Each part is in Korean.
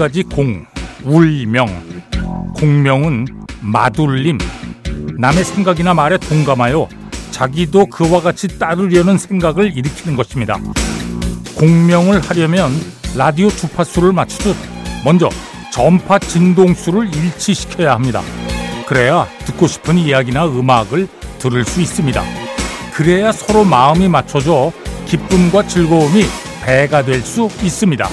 가지 공, 울명, 공명은 마둘림, 남의 생각이나 말에 동감하여 자기도 그와 같이 따르려는 생각을 일으키는 것입니다. 공명을 하려면 라디오 주파수를 맞추듯 먼저 전파 진동수를 일치시켜야 합니다. 그래야 듣고 싶은 이야기나 음악을 들을 수 있습니다. 그래야 서로 마음이 맞춰져 기쁨과 즐거움이 배가 될 수 있습니다.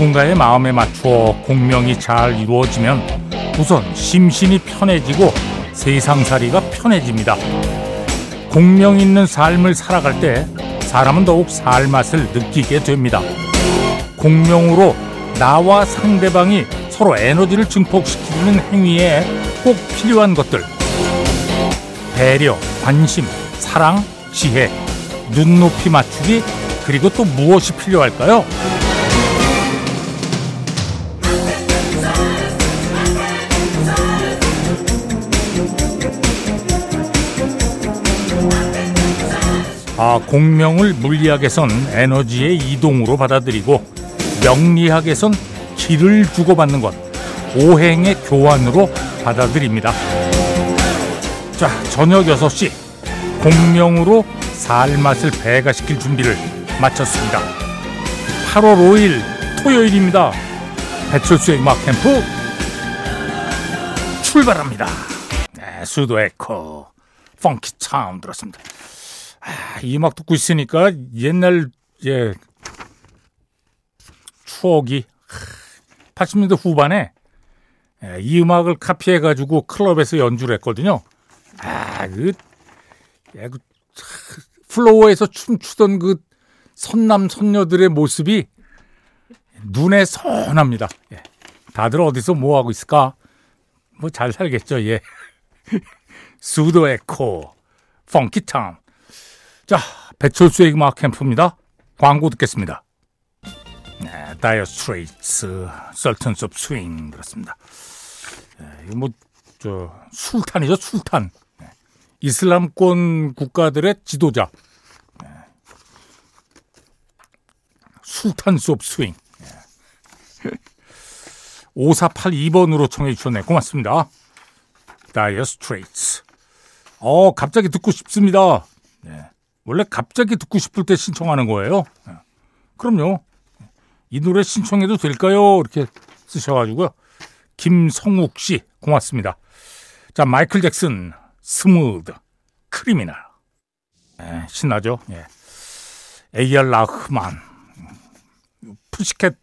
누군가의 마음에 맞추어 공명이 잘 이루어지면 우선 심신이 편해지고 세상살이가 편해집니다. 공명 있는 삶을 살아갈 때 사람은 더욱 살맛을 느끼게 됩니다. 공명으로 나와 상대방이 서로 에너지를 증폭시키는 행위에 꼭 필요한 것들 배려, 관심, 사랑, 지혜, 눈높이 맞추기 그리고 또 무엇이 필요할까요? 아, 공명을 물리학에선 에너지의 이동으로 받아들이고 명리학에선 길을 주고받는 것, 오행의 교환으로 받아들입니다. 자, 저녁 6시 공명으로 살맛을 배가시킬 준비를 마쳤습니다. 8월 5일 토요일입니다. 배철수의 음악 캠프 출발합니다. 네, 수도 에코 펑키 차운 들었습니다. 아, 이 음악 듣고 있으니까 옛날 예 추억이 80년대 후반에 예, 이 음악을 카피해 가지고 클럽에서 연주를 했거든요. 아, 그, 야, 그 플로어에서 춤추던 그 선남 선녀들의 모습이 눈에 선합니다. 예. 다들 어디서 뭐 하고 있을까? 뭐 잘 살겠죠, 예. 수도 에코, Funkytown. 자, 배철수의 음악 캠프입니다. 광고 듣겠습니다. 네, Dire Straits, Sultans of Swing 그렇습니다. 네, 이거 뭐, 저, 술탄이죠, 술탄. 네, 이슬람권 국가들의 지도자. 네, Sultans of Swing. 네. 5482번으로 청해 주셨네. 고맙습니다. Dire Straits. 어, 갑자기 듣고 싶습니다. 네. 원래 갑자기 듣고 싶을 때 신청하는 거예요. 네. 그럼요. 이 노래 신청해도 될까요? 이렇게 쓰셔가지고요. 김성욱 씨, 고맙습니다. 자, 마이클 잭슨, Smooth Criminal. 네, 신나죠? 예. A.R. Rahman, Pussycat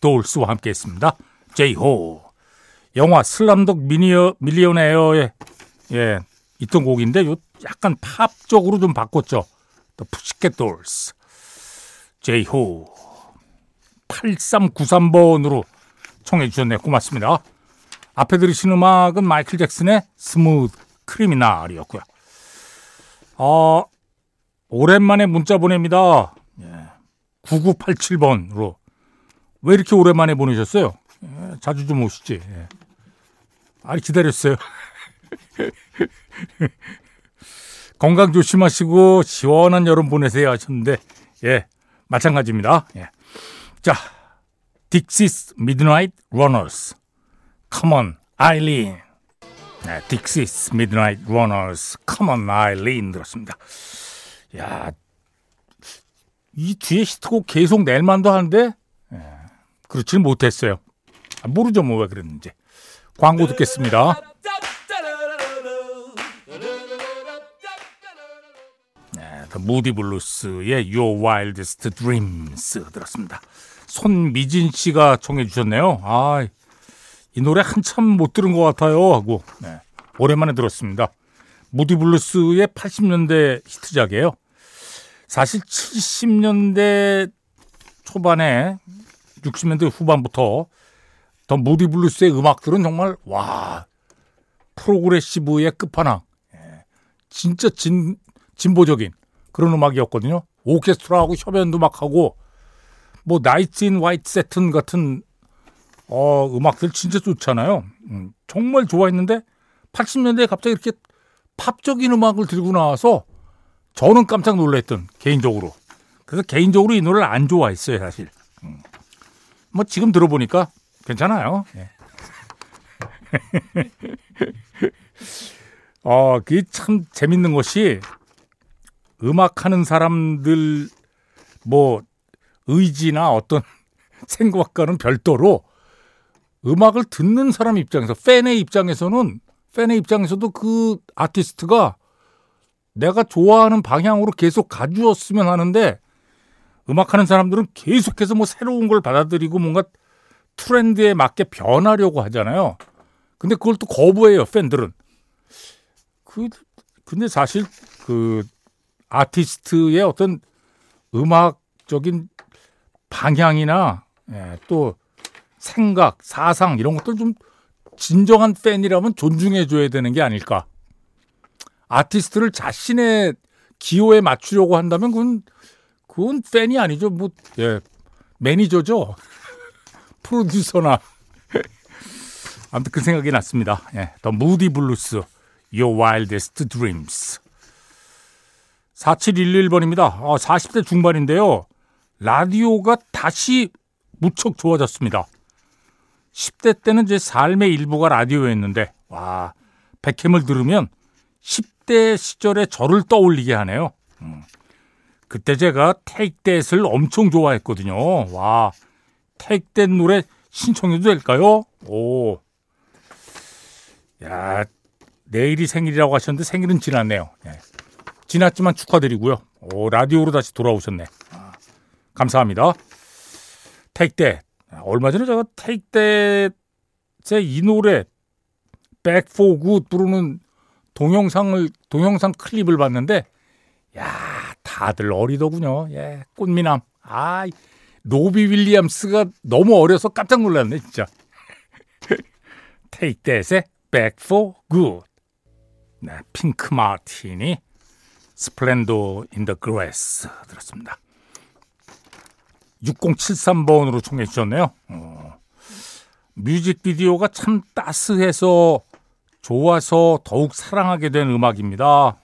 Dolls와 함께 했습니다. Jai Ho. 영화 Slumdog 미니어, Millionaire에, 예, 있던 곡인데, 요 약간 팝적으로 좀 바꿨죠. 또 Pussycat Dolls. Jai Ho. 8393번으로 청해 주셨네요. 고맙습니다. 앞에 들으신 음악은 마이클 잭슨의 Smooth Criminal이었고요. 어, 오랜만에 문자 보냅니다. 예. 9987번으로. 왜 이렇게 오랜만에 보내셨어요? 예, 자주 좀 오시지. 예. 아니, 기다렸어요. 건강 조심하시고 시원한 여름 보내세요 하셨는데, 예, 마찬가지입니다. 예. 자, Dexys Midnight Runners. Come On Eileen. 네, Dexys Midnight Runners. Come On Eileen 들었습니다. 야, 이 뒤에 히트곡 계속 낼 만도 한데 예, 그렇지 못했어요. 아, 모르죠 뭐 왜 그랬는지. 광고 듣겠습니다. 무디 블루스의 Your Wildest Dreams 들었습니다. 손미진 씨가 청해 주셨네요. 아, 이 노래 한참 못 들은 것 같아요 하고 네, 오랜만에 들었습니다. Moody Blues의 80년대 히트작이에요. 사실 70년대 초반에 60년대 후반부터 The Moody Blues의 음악들은 정말 와 progressive의 끝판왕 예, 진짜 진, 진보적인 그런 음악이었거든요. 오케스트라하고 협연도 막 하고 뭐 Nights in White Satin 같은 어, 음악들 진짜 좋잖아요. 음, 정말 좋아했는데 80년대에 갑자기 이렇게 팝적인 음악을 들고 나와서 저는 깜짝 놀랐던 개인적으로. 그래서 개인적으로 이 노래를 안 좋아했어요, 사실. 음. 뭐 지금 들어보니까 괜찮아요. 예. 어, 그게 참 재밌는 것이 음악하는 사람들 뭐 의지나 어떤 생각과는 별도로 음악을 듣는 사람 입장에서 팬의 입장에서는 팬의 입장에서도 그 아티스트가 내가 좋아하는 방향으로 계속 가주었으면 하는데 음악하는 사람들은 계속해서 뭐 새로운 걸 받아들이고 뭔가 트렌드에 맞게 변하려고 하잖아요. 근데 그걸 또 거부해요, 팬들은. 그, 근데 사실 그 아티스트의 어떤 음악적인 방향이나 예, 또 생각, 사상 이런 것들 좀 진정한 팬이라면 존중해 줘야 되는 게 아닐까. 아티스트를 자신의 기호에 맞추려고 한다면 그건 그건 팬이 아니죠. 뭐 예. 매니저죠. 프로듀서나 아무튼 그 생각이 났습니다. 예. The Moody Blues Your Wildest Dreams. 4711번입니다. 어, 40대 중반인데요. 라디오가 다시 무척 좋아졌습니다. 10대 때는 제 삶의 일부가 라디오였는데, 와, 백햄을 들으면 10대 시절의 저를 떠올리게 하네요. 음. 그때 제가 테이크댓을 엄청 좋아했거든요. 와, 테이크댓 노래 신청해도 될까요? 오. 야, 내일이 생일이라고 하셨는데 생일은 지났네요. 예. 지났지만 축하드리고요. 오, 라디오로 다시 돌아오셨네. 아, 감사합니다. 테이크댓. 얼마 전에 제가 테이크댓의 이 노래 Good 부르는 동영상을 동영상 클립을 봤는데 야 다들 어리더군요. 예, 꽃미남. 아 로비 윌리엄스가 너무 어려서 깜짝 놀랐네 진짜. Take That의 Back for Good. 네, Pink Martini Splendor in the Grass 들었습니다. 6073번으로 청해 주셨네요. 어, 뮤직비디오가 참 따스해서 좋아서 더욱 사랑하게 된 음악입니다.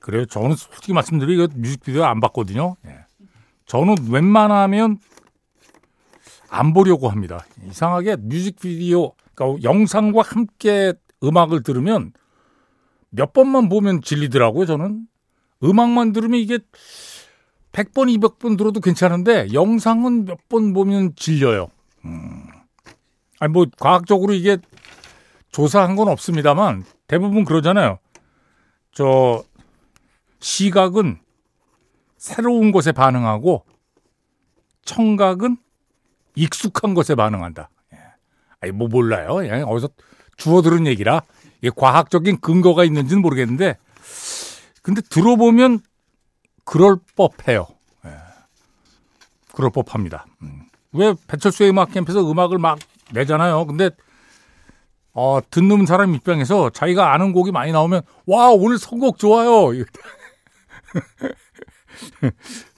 그래요. 저는 솔직히 말씀드리면 뮤직비디오 안 봤거든요. 예. 저는 웬만하면 안 보려고 합니다. 이상하게 뮤직비디오, 그러니까 영상과 함께 음악을 들으면 몇 번만 보면 질리더라고요, 저는. 음악만 들으면 이게 100번, 200번 들어도 괜찮은데 영상은 몇 번 보면 질려요. 음. 아니, 뭐, 과학적으로 이게 조사한 건 없습니다만 대부분 그러잖아요. 저, 시각은 새로운 것에 반응하고 청각은 익숙한 것에 반응한다. 예. 아니, 뭐 몰라요. 그냥 어디서 주워 들은 얘기라 이게 과학적인 근거가 있는지는 모르겠는데 근데 들어보면 그럴 법해요. 예. 그럴 법합니다. 음. 왜 배철수의 음악 캠프에서 음악을 막 내잖아요. 근데 어, 듣는 사람 입장에서 자기가 아는 곡이 많이 나오면 와 오늘 선곡 좋아요.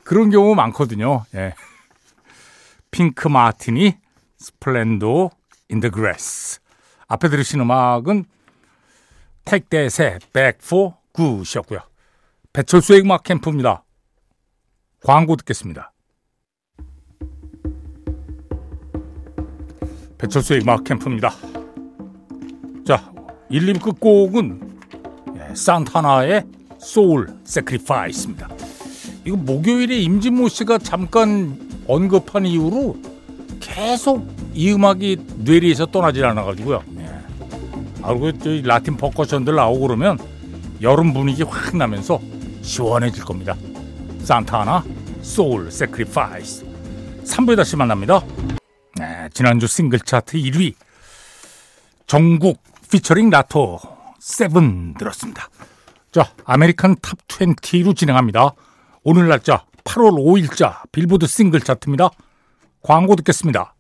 그런 경우 많거든요. 예. Pink Martini Splendor in the Grass. 앞에 들으신 음악은 택대세 백포 굿이었고요. 배철수의 음악 캠프입니다. 광고 듣겠습니다. 배철수의 음악 캠프입니다. 자, 1, 2부 끝곡은 예, 산타나의 Soul Sacrifice입니다. 이거 목요일에 임진모 씨가 잠깐 언급한 이후로 계속 이 음악이 뇌리에서 떠나질 않아가지고요. 예. 아, 그리고 저 라틴 percussion들 나오고 그러면 여름 분위기 확 나면서 시원해질 겁니다. 산타나 Soul Sacrifice 3부에 다시 만납니다. 네, 지난주 싱글 차트 1위 정국 featuring Latto Seven 들었습니다. 자, American Top 20로 진행합니다. 오늘 날짜 8월 5일자 빌보드 싱글 차트입니다. 광고 듣겠습니다.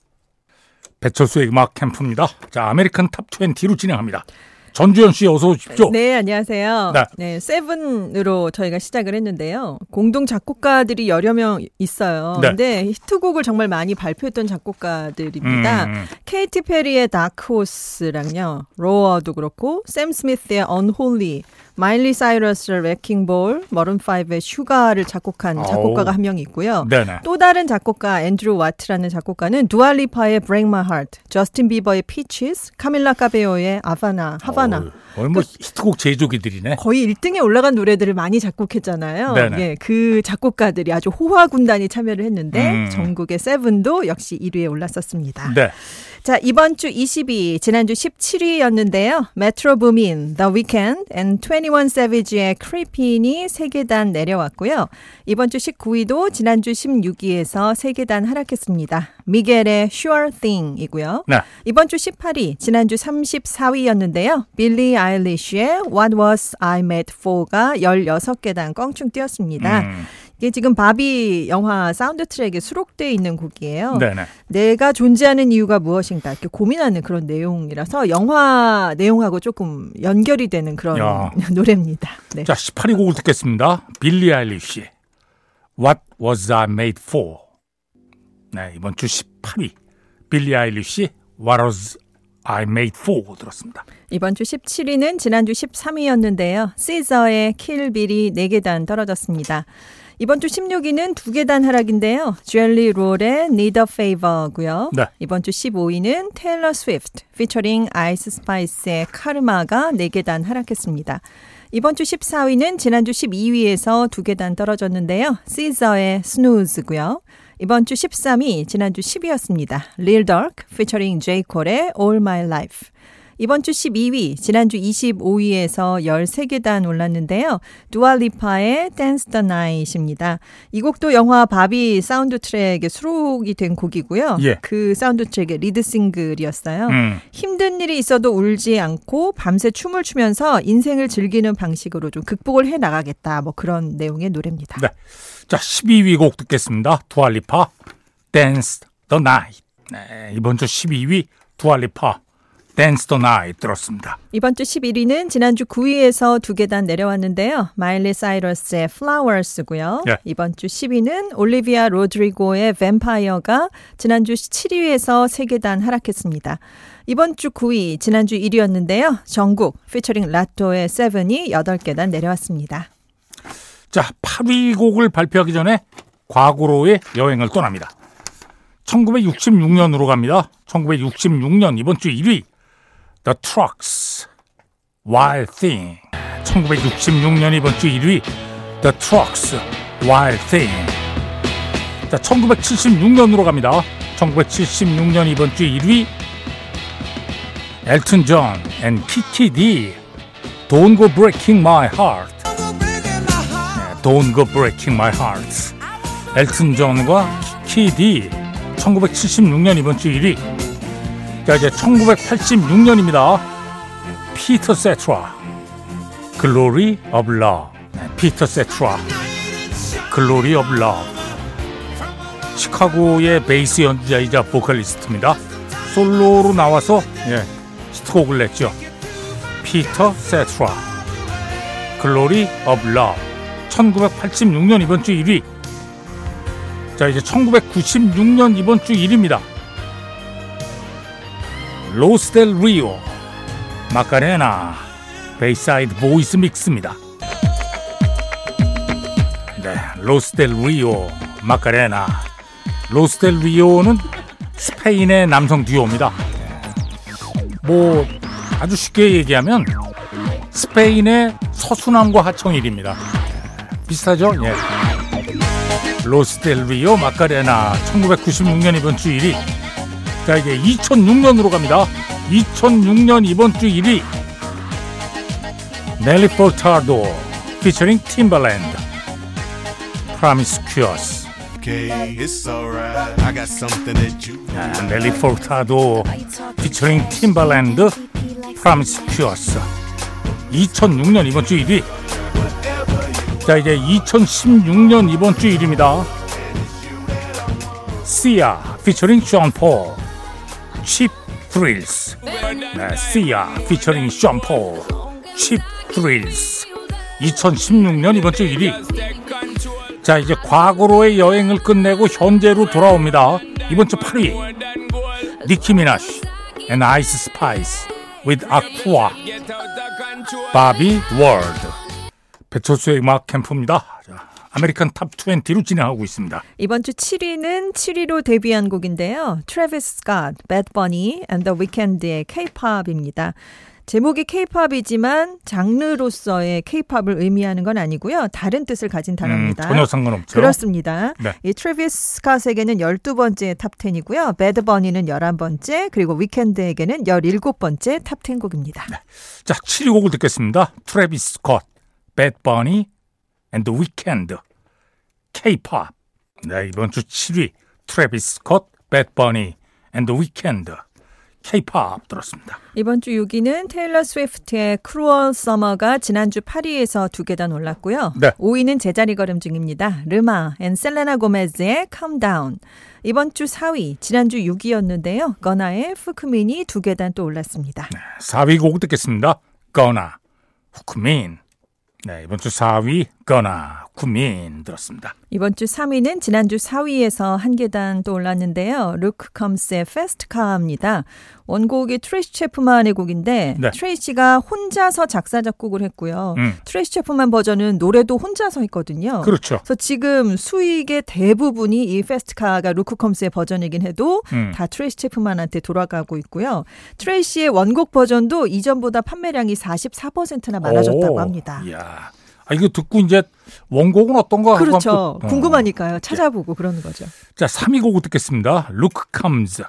배철수의 음악 캠프입니다. 자, American Top 20로 진행합니다. 전주현 씨 어서 오십시오. 네, 안녕하세요. 네. 네, Seven으로 저희가 시작을 했는데요. 공동 작곡가들이 여러 명 있어요. 네. 근데 히트곡을 정말 많이 발표했던 작곡가들입니다. 음. 케이티 페리의 Dark Horse랑요. Roar도 그렇고 샘 스미스의 Unholy 마일리 사이러스의 레킹볼, 머른5의 슈가를 작곡한 작곡가가 한 명 있고요. 네네. 또 다른 작곡가 앤드루 와트라는 작곡가는 두알리파의 Break My Heart, 저스틴 비버의 Peaches, 카밀라 카베오의 아바나, Havana. 어, 뭐 히트곡 제조기들이네. 거의 1등에 올라간 노래들을 많이 작곡했잖아요. 네네. 예, 그 작곡가들이 아주 호화 군단이 참여를 했는데 음. 정국의 Seven도 역시 1위에 올랐었습니다. 네. 자, 이번 주 20위, 지난주 17위였는데요. Metro Boomin, The Weeknd, and 21 Savage의 Creepin이 3계단 내려왔고요. 이번 주 19위도 지난주 16위에서 3계단 하락했습니다. 미겔의 Sure Thing이고요. 네. 이번 주 18위, 지난주 34위였는데요. 빌리 아일리쉬의 What Was I Made For가 16계단 껑충 뛰었습니다. 음. 이게 지금 바비 영화 사운드 트랙에 수록되어 있는 곡이에요. 네네. 내가 존재하는 이유가 무엇인가 이렇게 고민하는 그런 내용이라서 영화 내용하고 조금 연결이 되는 그런 야. 노래입니다. 네. 자, 18위 곡을 듣겠습니다. 빌리 아일리시 What Was I Made For? 네, 이번 주 18위 빌리 아일리시 What Was I Made For 들었습니다. 이번 주 17위는 지난주 13위였는데요. SZA의 Kill Bill이 4계단 떨어졌습니다. 이번 주 16위는 두 계단 하락인데요. Jelly Roll의 Need a Favor고요. 네. 이번 주 15위는 테일러 스위프트 featuring Ice Spice의 Karma가 4계단 하락했습니다. 이번 주 14위는 지난주 12위에서 두 계단 떨어졌는데요. 시저의 Snooze고요. 이번 주 13위 지난주 10위였습니다. 릴 덜크 피처링 제이콜의 All My Life. 이번 주 12위, 지난주 25위에서 13계단 올랐는데요. 두알리파의 Dance the Night입니다. 이 곡도 영화 바비 사운드 트랙에 수록이 된 곡이고요. 예. 그 사운드 트랙의 리드 싱글이었어요. 음. 힘든 일이 있어도 울지 않고 밤새 춤을 추면서 인생을 즐기는 방식으로 좀 극복을 해 나가겠다. 뭐 그런 내용의 노래입니다. 네. 자, 12위 곡 듣겠습니다. 두알리파 Dance the Night. 네, 이번 주 12위 두알리파 Dance the Night 들었습니다. 이번 주 11위는 지난주 9위에서 두 계단 내려왔는데요. 마일리 사이러스의 Flowers고요. 예. 이번 주 10위는 올리비아 로드리고의 뱀파이어가 지난주 7위에서 3계단 하락했습니다. 이번 주 9위, 지난주 1위였는데요. 정국 피처링 라토의 Seven이 8계단 내려왔습니다. 자, 8위 곡을 발표하기 전에 과거로의 여행을 떠납니다. 1966년으로 갑니다. 1966년 이번 주 1위 The Troggs, Wild Thing. 1966년 이번 주 1위 The Troggs, Wild Thing. 자, 1976년으로 갑니다. 1976년 이번 주 1위 엘튼 존 and 키키 디 Don't Go Breaking My Heart. 네, Don't Go Breaking My Heart. 엘튼 존과 키키 디 1976년 이번 주 1위 자 이제 1986년입니다. 피터 세트라 Glory of Love 피터 세트라 Glory of Love 시카고의 베이스 연주자이자 보컬리스트입니다. 솔로로 나와서 예, 히트곡을 냈죠. 피터 세트라 Glory of Love 1986년 이번 주 1위 자 이제 1996년 이번 주 1위입니다. 로스 델 리오 마카레나 Bayside Boys Mix입니다. 네, 로스 델 리오 마카레나 로스델 리오는 스페인의 남성 듀오입니다. 뭐 아주 쉽게 얘기하면 스페인의 서수남과 하청일입니다. 비슷하죠? 예. 로스델 리오 마카레나 1996년 이번 주 1위 자 이제 2006년으로 갑니다. 2006년 이번 주 1위. 넬리 포타도 피처링 팀벌랜드. Promiscuous 넬리 퍼타도 피처링 팀벌랜드 Promiscuous 2006년 이번 주 1위. 자 이제 2016년 이번 주 1위입니다. 시아 피처링 션폴 Cheap Thrills. 네, 시아 피처링 샴포 Cheap Thrills. 2016년 이번 주 1위. 자, 이제 과거로의 여행을 끝내고 현재로 돌아옵니다. 이번 주 8위. 니키 미나즈 and Ice Spice with Aqua Barbie World 배철수의 음악 캠프입니다. 자, American Top 20로 진행하고 있습니다. 이번 주 7위는 7위로 데뷔한 곡인데요. Travis Scott, Bad Bunny and The Weeknd의 K-pop입니다. 제목이 K-pop이지만 장르로서의 K-팝을 의미하는 건 아니고요. 다른 뜻을 가진 단어입니다. 음, 전혀 상관없죠. 그렇습니다. 네. 이 트래비스 스캇에게는 12번째 Top 10이고요. 배드 버니는 11번째, 그리고 위켄드에게는 17번째 Top 10 곡입니다. 자, 7위 곡을 듣겠습니다. 트래비스 스콧, Bad Bunny and The Weeknd, K-pop. 네, 이번 주 7위 트래비스 스콧, Bad Bunny and The Weeknd, K-pop 들었습니다. 이번 주 6위는 테일러 스위프트의 Cruel Summer가 지난주 8위에서 두 계단 올랐고요. 네. 5위는 제자리 걸음 중입니다. 레마 and 셀레나 고메즈의 Calm Down. 이번 주 4위, 지난주 6위였는데요. 거나의 fukumean이 두 계단 또 올랐습니다. 4위 곡 듣겠습니다. 거나, fukumean. 네, 이번 주 4위 거나, fukumean 들었습니다. 이번 주 3위는 지난주 4위에서 한 계단 또 올랐는데요. 루크 컴스의 Car입니다. 원곡이 트레이시 체프만의 곡인데 네. 트레이시가 혼자서 작사 작곡을 했고요. 음. 트레이시 체프만 버전은 노래도 혼자서 했거든요. 그렇죠. 그래서 지금 수익의 대부분이 이 Fast Car가 루크 컴스의 버전이긴 해도 음. 다 트레이시 체프만한테 돌아가고 있고요. 트레이시의 원곡 버전도 이전보다 판매량이 44%나 많아졌다고 오, 합니다. 이야. 아, 이거 듣고 이제 원곡은 어떤가 하고 그렇죠. 한번 또- 어. 궁금하니까요. 찾아보고 그러는 거죠. 자, 3위 곡을 듣겠습니다. 루크 캄즈,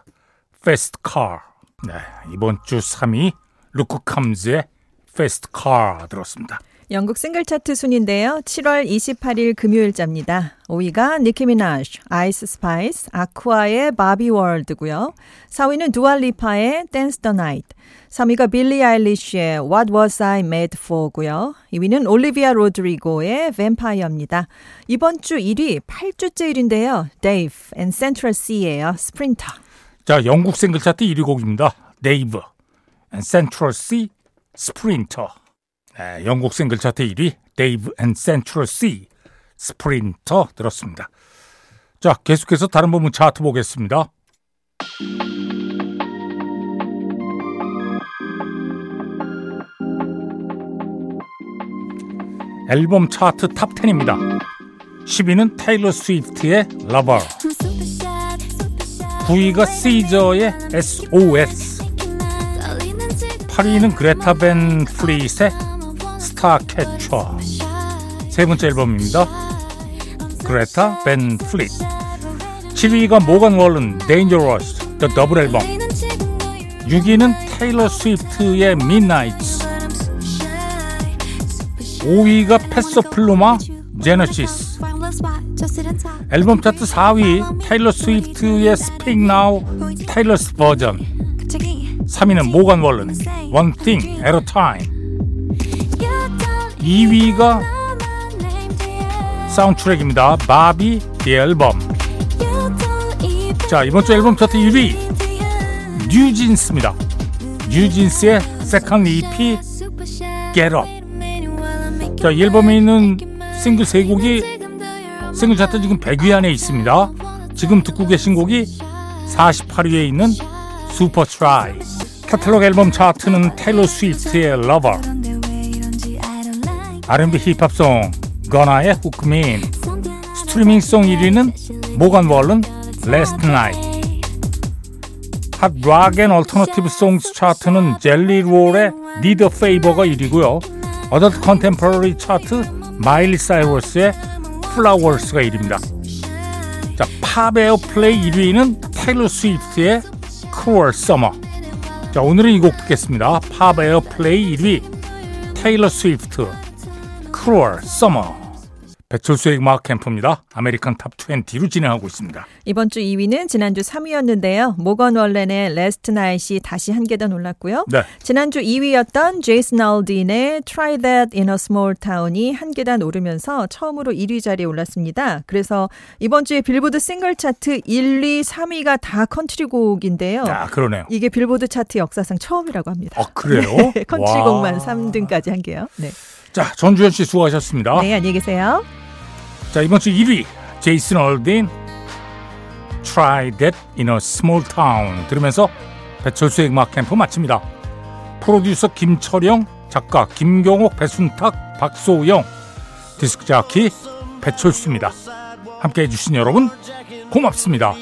Fast Car. 네, 이번 주 3위 루크 캄즈의 Fast Car 들었습니다. 영국 싱글 차트 순위인데요. 7월 28일 금요일자입니다. 5위가 니키 미나즈, 아이스 스파이스, 아쿠아의 Barbie World고요. 4위는 두알리파의 Dance the Night. 3위가 빌리 아일리쉬의 What Was I Made For고요. 2위는 올리비아 로드리고의 뱀파이어입니다. 이번 주 1위 8주째 1위인데요. Dave and Central Cee예요. Sprinter. 자, 영국 싱글 차트 1위 곡입니다. 데이브, Central Cee, Sprinter. 네, 영국 싱글 차트 1위 데이브 and 센트럴 씨, Sprinter 들었습니다. 자, 계속해서 다른 부문 차트 보겠습니다. 앨범 차트 Top 10입니다. 10위는 테일러 스위프트의 Lover, 9위가 시저의 SOS, 8위는 그레타 밴 플릿의 Starcatcher. 세 번째 앨범입니다. 그레타 밴 플릿. 7위가 모건 월런 Dangerous The Double Album. 6위는 테일러 스위프트의 Midnights. 5위가 페소 플루마 Genesis. 앨범 차트 4위 테일러 스위프트의 Speak Now Taylor's Version. 3위는 모건 월런 One Thing at a Time. 2위가 사운드트랙입니다. Barbie The Album. 자 이번 주 앨범 차트 1위 뉴진스입니다. 뉴진스의 second EP Get Up. 자, 이 앨범에 있는 싱글 세 곡이 싱글 차트 지금 100위 안에 있습니다. 지금 듣고 계신 곡이 48위에 있는 Super Shy. 카탈로그 앨범 차트는 테일러 스위프트의 Lover, R&B 힙합 song 거나의 fukumean, 스트리밍 song 1위는 모건 월런 Last Night. Hot Rock and Alternative Songs 차트는 젤리 롤의 Need a Favor가 1위고요. Adult Contemporary 차트 마일리 사이러스의 Flowers가 1위입니다. 자, Pop Airplay 1위는 테일러 스위프트의 Cruel Summer. 자, 오늘은 이 곡 듣겠습니다. Pop Airplay 1위 테일러 스위프트 Cruel Summer. 배철수의 음악 캠프입니다. American Top 20로 진행하고 있습니다. 이번 주 2위는 지난주 3위였는데요. 모건 월렌의 Last Night이 다시 한 계단 올랐고요. 네. 지난주 2위였던 제이슨 알딘의 Try That in a Small Town이 한 계단 오르면서 처음으로 1위 자리에 올랐습니다. 그래서 이번 주에 빌보드 싱글 차트 1, 2, 3위가 다 컨트리 곡인데요. 아, 그러네요. 이게 빌보드 차트 역사상 처음이라고 합니다. 아, 그래요? 네, 컨트리곡만 와. 3등까지 한 게요. 네. 자, 전주현 씨 수고하셨습니다. 네, 안녕히 계세요. 자, 이번 주 1위 제이슨 얼딘 Try That in a Small Town 들으면서 배철수의 음악 캠프 마칩니다. 프로듀서 김철영, 작가 김경옥, 배순탁, 박소영, 디스크 자키 배철수입니다. 함께 해 주신 여러분 고맙습니다.